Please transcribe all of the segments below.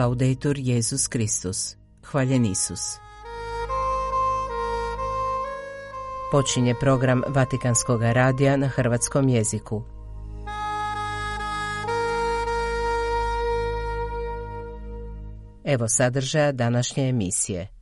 Laudetur Jezus Kristus. Hvaljen Isus. Počinje program Vatikanskog radija na hrvatskom jeziku. Evo sadržaja današnje emisije.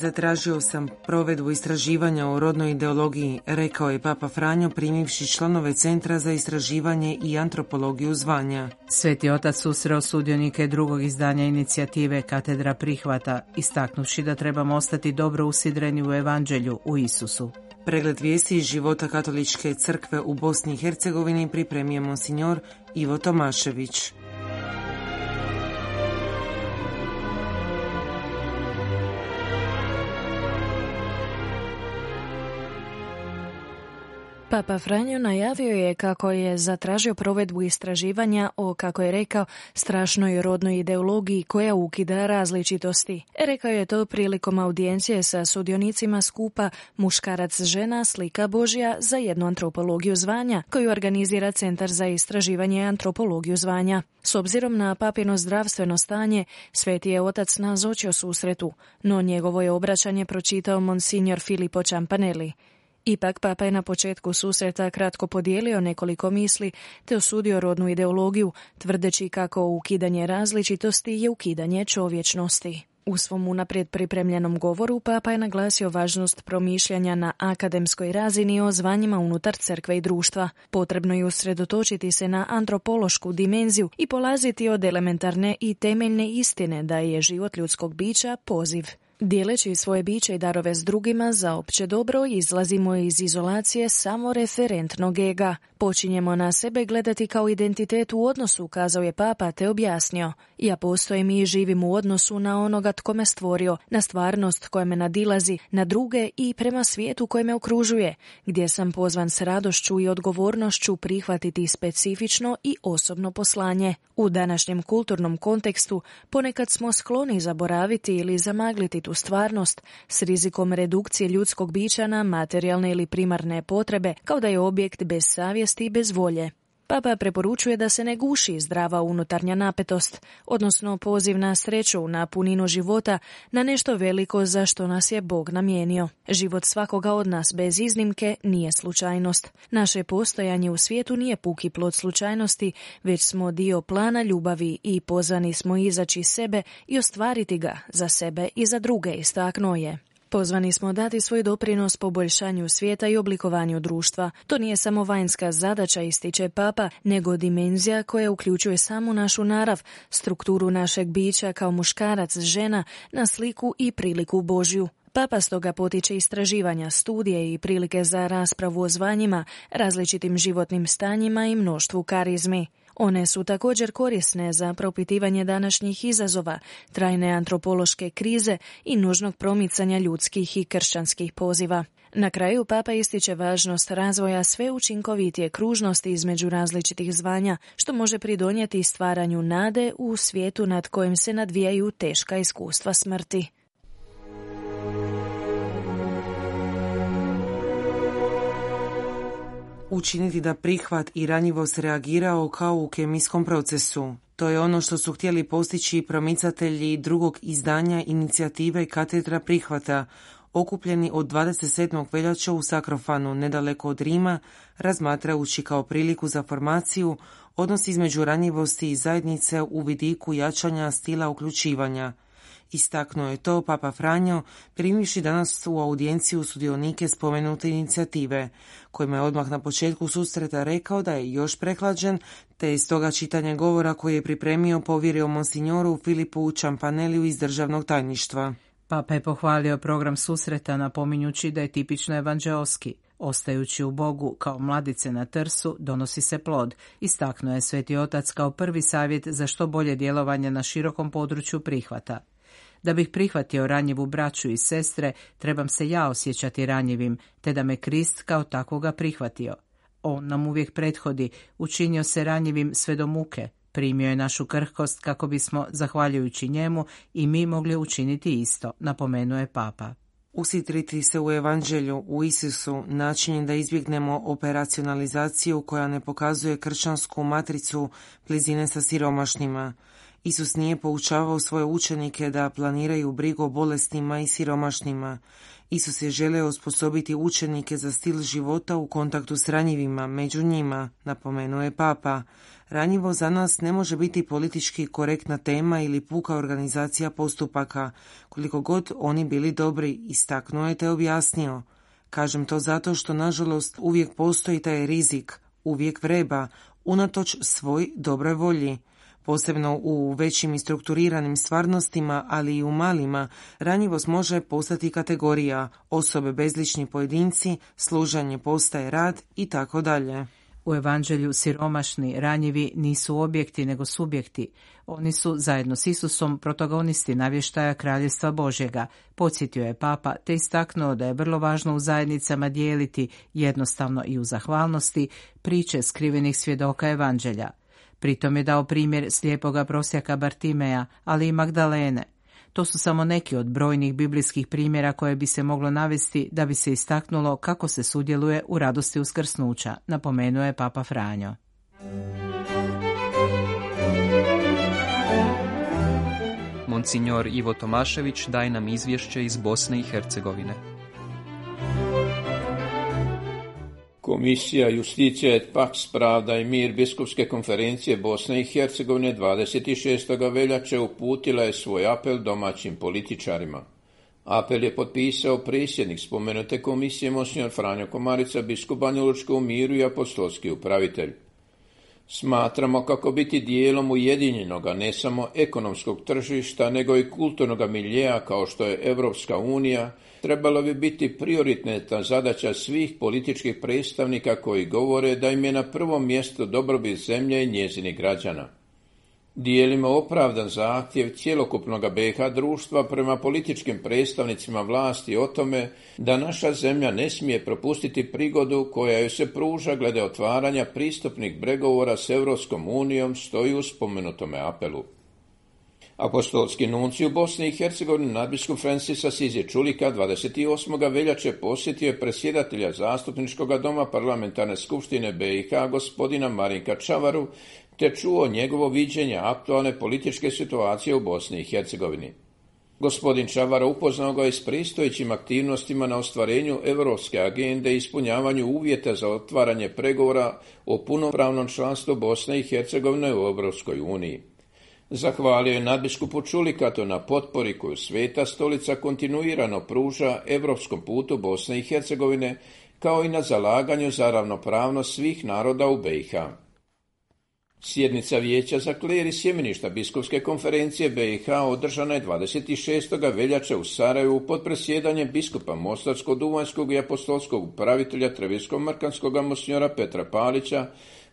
Zatražio sam provedbu istraživanja o rodnoj ideologiji, rekao je Papa Franjo primivši članove Centra za istraživanje i antropologiju zvanja. Sveti otac susreo sudionike drugog izdanja inicijative Katedra prihvata, istaknuši da trebamo ostati dobro usidreni u evanđelju u Isusu. Pregled vijesti iz života katoličke crkve u Bosni i Hercegovini pripremio monsignor Ivo Tomašević. Papa Franjo najavio je kako je zatražio provedbu istraživanja o, kako je rekao, strašnoj rodnoj ideologiji koja ukida različitosti. Rekao je to prilikom audijencije sa sudionicima skupa Muškarac žena slika Božja za jednu antropologiju zvanja koju organizira Centar za istraživanje antropologiju zvanja. S obzirom na papino zdravstveno stanje, Sveti je otac nazočio susretu, no njegovo je obraćanje pročitao monsignor Filippo Campanelli. Ipak papa je na početku susreta kratko podijelio nekoliko misli te osudio rodnu ideologiju, tvrdeći kako ukidanje različitosti je ukidanje čovječnosti. U svom unaprijed pripremljenom govoru papa je naglasio važnost promišljanja na akademskoj razini o zvanjima unutar crkve i društva. Potrebno je usredotočiti se na antropološku dimenziju i polaziti od elementarne i temeljne istine da je život ljudskog bića poziv. Dijeleći svoje biće i darove s drugima za opće dobro, izlazimo iz izolacije samo referentnog ega. Počinjemo na sebe gledati kao identitet u odnosu, kazao je papa te objasnio. Ja postojim i živim u odnosu na onoga tko me stvorio, na stvarnost koja me nadilazi, na druge i prema svijetu koje me okružuje, gdje sam pozvan s radošću i odgovornošću prihvatiti specifično i osobno poslanje. U današnjem kulturnom kontekstu ponekad smo skloni zaboraviti ili zamagliti tu stvarnost s rizikom redukcije ljudskog bića na materijalne ili primarne potrebe, kao da je objekt bez savjesti i bez volje. Papa preporučuje da se ne guši zdrava unutarnja napetost, odnosno poziv na sreću, na puninu života, na nešto veliko za što nas je Bog namijenio. Život svakoga od nas bez iznimke nije slučajnost. Naše postojanje u svijetu nije puki plod slučajnosti, već smo dio plana ljubavi i pozvani smo izaći sebe i ostvariti ga za sebe i za druge, istaknuo je. Pozvani smo dati svoj doprinos poboljšanju svijeta i oblikovanju društva. To nije samo vanjska zadaća, ističe papa, nego dimenzija koja uključuje samu našu narav, strukturu našeg bića kao muškarac, žena, na sliku i priliku Božju. Papa stoga potiče istraživanja, studije i prilike za raspravu o zvanjima, različitim životnim stanjima i mnoštvu karizmi. One su također korisne za propitivanje današnjih izazova, trajne antropološke krize i nužnog promicanja ljudskih i kršćanskih poziva. Na kraju Papa ističe važnost razvoja sve učinkovitije kružnosti između različitih zvanja, što može pridonijeti stvaranju nade u svijetu nad kojim se nadvijaju teška iskustva smrti. Učiniti da prihvat i ranjivost reagirao kao u kemijskom procesu. To je ono što su htjeli postići promicatelji drugog izdanja inicijative katedra prihvata, okupljeni od 27. veljača u Sakrofanu, nedaleko od Rima, razmatrajući kao priliku za formaciju odnos između ranjivosti i zajednice u vidiku jačanja stila uključivanja – Istaknuo je to Papa Franjo, primivši danas u audijenciju sudionike spomenute inicijative, kojima je odmah na početku susreta rekao da je još prehlađen, te je stoga čitanje govora koji je pripremio povjerio monsignoru Filipu Čampaneliju iz državnog tajništva. Papa je pohvalio program susreta napominjući da je tipično evanđeoski. Ostajući u Bogu kao mladice na trsu, donosi se plod. Istaknuo je Sveti Otac kao prvi savjet za što bolje djelovanje na širokom području prihvata. Da bih prihvatio ranjivu braću i sestre, trebam se ja osjećati ranjivim, te da me Krist kao takvoga prihvatio. On nam uvijek prethodi, učinio se ranjivim sve do muke, primio je našu krhkost kako bismo, zahvaljujući njemu, i mi mogli učiniti isto, napomenuo je papa. Usitriti se u evanđelju, u Isusu, način da izbjegnemo operacionalizaciju koja ne pokazuje kršćansku matricu blizine sa siromašnima. Isus nije poučavao svoje učenike da planiraju brigu o bolestima i siromašnima. Isus je želeo osposobiti učenike za stil života u kontaktu s ranjivima, među njima, napomenuo je papa. Ranjivo za nas ne može biti politički korektna tema ili puka organizacija postupaka, koliko god oni bili dobri, istaknuo je te objasnio. Kažem to zato što, nažalost, uvijek postoji taj rizik, uvijek vreba, unatoč svoj dobroj volji. Posebno u većim i strukturiranim stvarnostima, ali i u malima, ranjivost može postati kategorija, osobe bezlični pojedinci, služanje postaje rad i tako dalje. U evanđelju siromašni, ranjivi nisu objekti nego subjekti. Oni su zajedno s Isusom protagonisti navještaja Kraljevstva Božjega, podsjetio je papa te istaknuo da je vrlo važno u zajednicama dijeliti jednostavno i u zahvalnosti priče skrivenih svjedoka evanđelja. Pritom je dao primjer slijepoga prosjaka Bartimeja, ali i Magdalene. To su samo neki od brojnih biblijskih primjera koje bi se moglo navesti da bi se istaknulo kako se sudjeluje u radosti uskrsnuća, napomenuo je Papa Franjo. Monsignor Ivo Tomašević daje nam izvješće iz Bosne i Hercegovine. Komisija Justicija et Pax Pravda i mir Biskupske konferencije Bosne i Hercegovine 26. veljače uputila je svoj apel domaćim političarima. Apel je potpisao predsjednik spomenute komisije Monsignor Franjo Komarica, biskup Banja u miru i apostolski upravitelj. Smatramo kako biti dijelom ujedinjenoga ne samo ekonomskog tržišta, nego i kulturnog miljeja kao što je Europska unija, trebalo bi biti prioritetna zadaća svih političkih predstavnika koji govore da im je na prvom mjestu dobrobit zemlje i njezinih građana. Dijelimo opravdan zahtjev cjelokupnog BH društva prema političkim predstavnicima vlasti o tome da naša zemlja ne smije propustiti prigodu koja joj se pruža glede otvaranja pristupnih pregovora s Europskom unijom stoji u spomenutome apelu. Apostolski nunci u Bosni i Hercegovini nadbiskup Francis Asizi Čulika 28. veljače posjetio je presjedatelja zastupničkog doma parlamentarne skupštine BiH gospodina Marinka Čavaru te čuo njegovo viđenje aktualne političke situacije u Bosni i Hercegovini. Gospodin Čavara upoznao ga je s pristojećim aktivnostima na ostvarenju europske agende i ispunjavanju uvjeta za otvaranje pregovora o punopravnom članstvu Bosne i Hercegovine u Europskoj uniji. Zahvalio je nadbiskupu Čulikato na potpori koju Sveta stolica kontinuirano pruža evropskom putu Bosne i Hercegovine, kao i na zalaganju za ravnopravnost svih naroda u BiH. Sjednica vijeća za kleri sjemeništa biskupske konferencije BiH održana je 26. veljače u Sarajevu pod presjedanjem biskupa Mostarskog, Duvanjskog i apostolskog upravitelja Treviskog Markanskog mosnjora Petra Palića,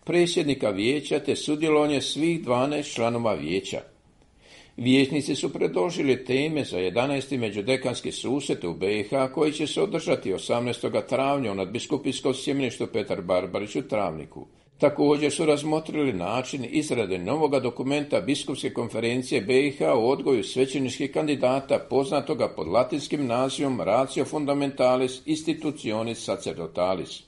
predsjednika vijeća te sudjelovanje svih 12 članova vijeća. Vijećnici su predložili teme za 11. međudekanski susret u BiH koji će se održati 18. travnja u nadbiskupijskom sjemeništu Petar Barbarić u Travniku. Također su razmotrili način izrade novoga dokumenta Biskupske konferencije BiH o odgoju svećeničkih kandidata poznatoga pod latinskim nazivom Ratio Fundamentalis Institutionis Sacerdotalis.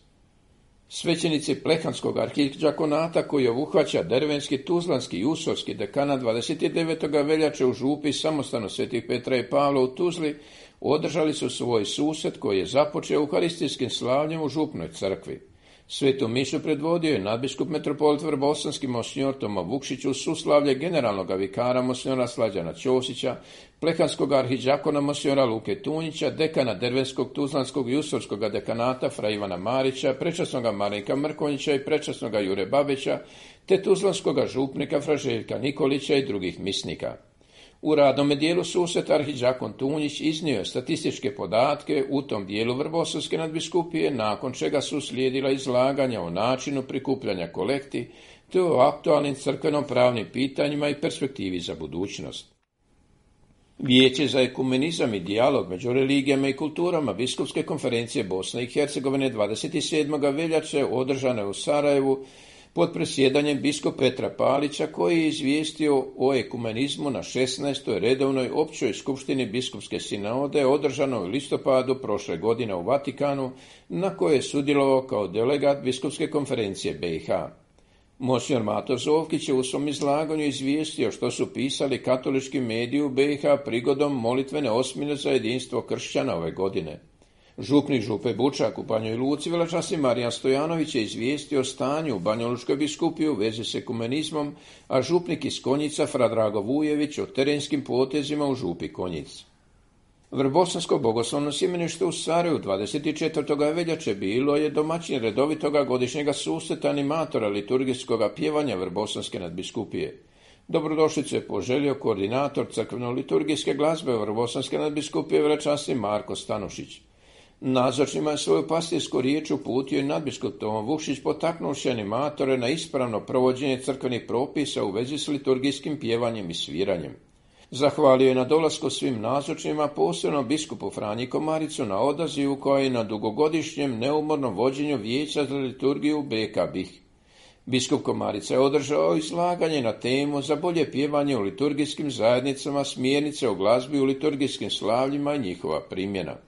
Svećenici Plehanskog arhidžakonata koji obuhvaća Dervenski, Tuzlanski i Usorski dekana 29. veljače u župi samostano svetih Petra i Pavla u Tuzli održali su svoj susret koji je započeo uharistijskim slavljem u župnoj crkvi. Svetu mišu predvodio je nadbiskup metropolit Vrbosanski mosnjor Toma Vukšić u suslavlje generalnog vikara mosnjora Slađana Ćosića, plehanskog arhiđakona mosnjora Luke Tunjića, dekana Dervenskog, Tuzlanskog i Usorskog dekanata Fra Ivana Marića, prečasnog Marinka Mrkonjića i prečasnog Jure Babića, te tuzlanskog župnika Fra Željka Nikolića i drugih misnika. U radnome dijelu susret Arhiđakon Tunjić iznio je statističke podatke u tom dijelu Vrbosovske nadbiskupije, nakon čega su slijedila izlaganja o načinu prikupljanja kolekti, te o aktualnim crkveno-pravnim pitanjima i perspektivi za budućnost. Vijeće za ekumenizam i dijalog među religijama i kulturama Biskupske konferencije Bosne i Hercegovine 27. veljače održane u Sarajevu pod presjedanjem biskop Petra Palića koji je izvijestio o ekumenizmu na 16. redovnoj općoj skupštini biskupske sinode održanoj u listopadu prošle godine u Vatikanu na kojoj je sudjelovao kao delegat biskupske konferencije BiH. Monsignor Mato Zovkić je u svom izlaganju izvijestio što su pisali katolički mediji u BiH prigodom molitvene osmine za jedinstvo kršćana ove godine. Župnik Župe Bučak u Banjoj Luci velečasni Marijan Stojanović je izvijestio o stanju u Banjolučkoj biskupiji u vezi s ekumenizmom, a župnik iz Konjica Fradrago Vujević o terenskim potezima u Župi Konjic. Vrbosansko bogoslovno sjemenište u Sarajevu 24. veljače bilo je domaćin redovitoga godišnjega susreta animatora liturgijskog pjevanja Vrbosanske nadbiskupije. Dobrodošlicu je poželio koordinator crkveno-liturgijske glazbe Vrbosanske nadbiskupije velečasni Marko Stanušić. Nazočnima je svoju pastirsku riječ uputio i nadbiskup Vukšić potaknuši animatore na ispravno provođenje crkvenih propisa u vezi s liturgijskim pjevanjem i sviranjem. Zahvalio je na dolasku svim nazočnima, posebno biskupu Franji Komaricu na odazivu koja je na dugogodišnjem neumornom vođenju vijeća za liturgiju BK Bih. Biskup Komarica je održao izlaganje na temu za bolje pjevanje u liturgijskim zajednicama, smjernice o glazbi u liturgijskim slavljima i njihova primjena.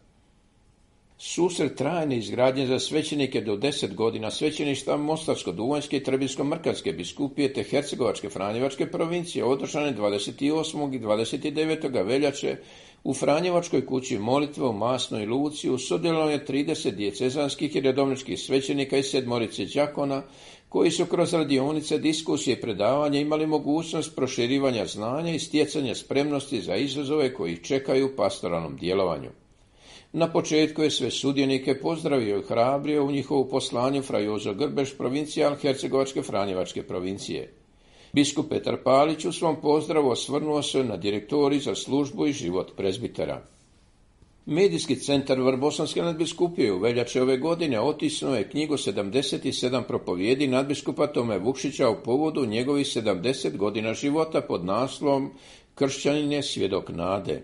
Susret trajne izgradnje za svećenike do deset godina svećeništva Mostarsko-Duvanjske i Trebinsko-Mrkanske biskupije te Hercegovačke Franjevačke provincije održane 28. i 29. veljače u Franjevačkoj kući molitve u Masnoj Luci u sudjelovanje 30 djecezanskih i redovničkih svećenika i sedmorice đakona koji su kroz radionice, diskusije i predavanja imali mogućnost proširivanja znanja i stjecanja spremnosti za izazove koji čekaju u pastoralnom djelovanju. Na početku je sve sudjenike pozdravio i hrabrio u njihovu poslanju fra Jozo Grbeš, provincijal Hercegovačke Franjevačke provincije. Biskup Petar Palić u svom pozdravu osvrnuo se na direktori za službu i život prezbitera. Medijski centar Vrbosanske nadbiskupije u veljače ove godine otisnuo je knjigu 77 propovjedi nadbiskupa Tome Vukšića u povodu njegovih 70 godina života pod naslovom Kršćanin je svjedok nade.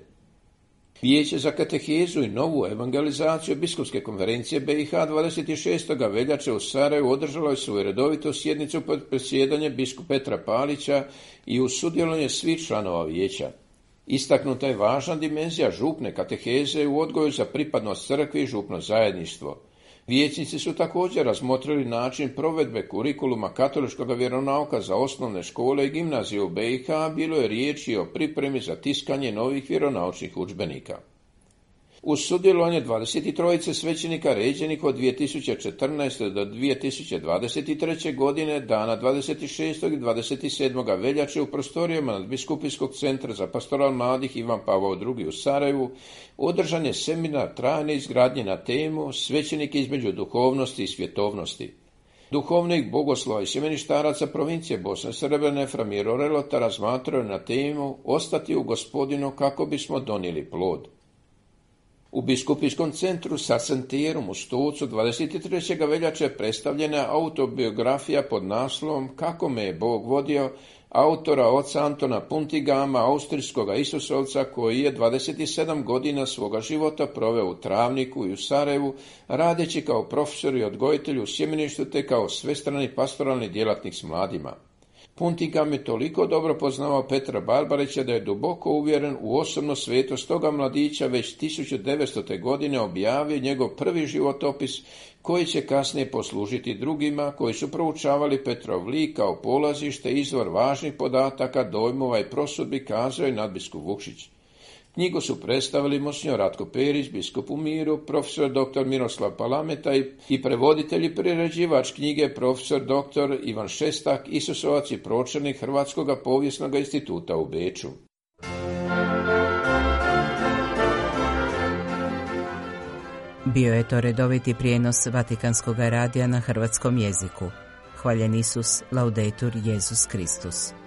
Vijeće za katehezu i novu evangelizaciju biskupske konferencije BiH 26. veljače u Sarajevu održalo je svoju redovitu sjednicu pod presjedanje biskupa Petra Palića i u sudjelovanje svih članova vijeća. Istaknuta je važna dimenzija župne kateheze u odgoju za pripadnost crkvi i župno zajedništvo. Vijećnici su također razmotrili način provedbe kurikuluma katoličkog vjeronauka za osnovne škole i gimnazije u BiH, bilo je riječi o pripremi za tiskanje novih vjeronaučnih udžbenika. Uz sudjelovanje 23 svećenika ređenih od 2014. do 2023. godine dana 26. i 27. veljače u prostorijama nadbiskupijskog centra za pastoral mladih Ivan Pavao II. u Sarajevu održan je seminar trajne izgradnje na temu svećenike između duhovnosti i svjetovnosti. Duhovnik bogoslova i sjemeništaraca provincije Bosne Srebrene Framiro Relota razmatrao na temu ostati u gospodinu kako bismo donijeli plod. U biskupijskom centru Sasenterum u Stocu 23. veljače predstavljena autobiografija pod naslovom Kako me je Bog vodio autora oca Antona Puntigama, austrijskog Isusovca koji je 27 godina svoga života proveo u Travniku i u Sarajevu, radeći kao profesor i odgojitelj u sjemeništu te kao svestrani pastoralni djelatnik s mladima. Puntigam je toliko dobro poznavao Petra Barbarića da je duboko uvjeren u osobno svetost toga mladića već 1900. godine objavio njegov prvi životopis koji će kasnije poslužiti drugima koji su proučavali Petrov lik kao polazište, izvor važnih podataka, dojmova i prosudbi, kazao je nadbiskup Vukšić. Knjigu su predstavili Mosnjo Ratko Perić, biskup u Miru, profesor dr. Miroslav Palameta i prevoditelj i priređivač knjige profesor dr. Ivan Šestak, Isusovac i pročelnik Hrvatskog povijesnog instituta u Beču. Bio je to redoviti prijenos Vatikanskog radija na hrvatskom jeziku. Hvaljen Isus, laudetur Jezus Kristus.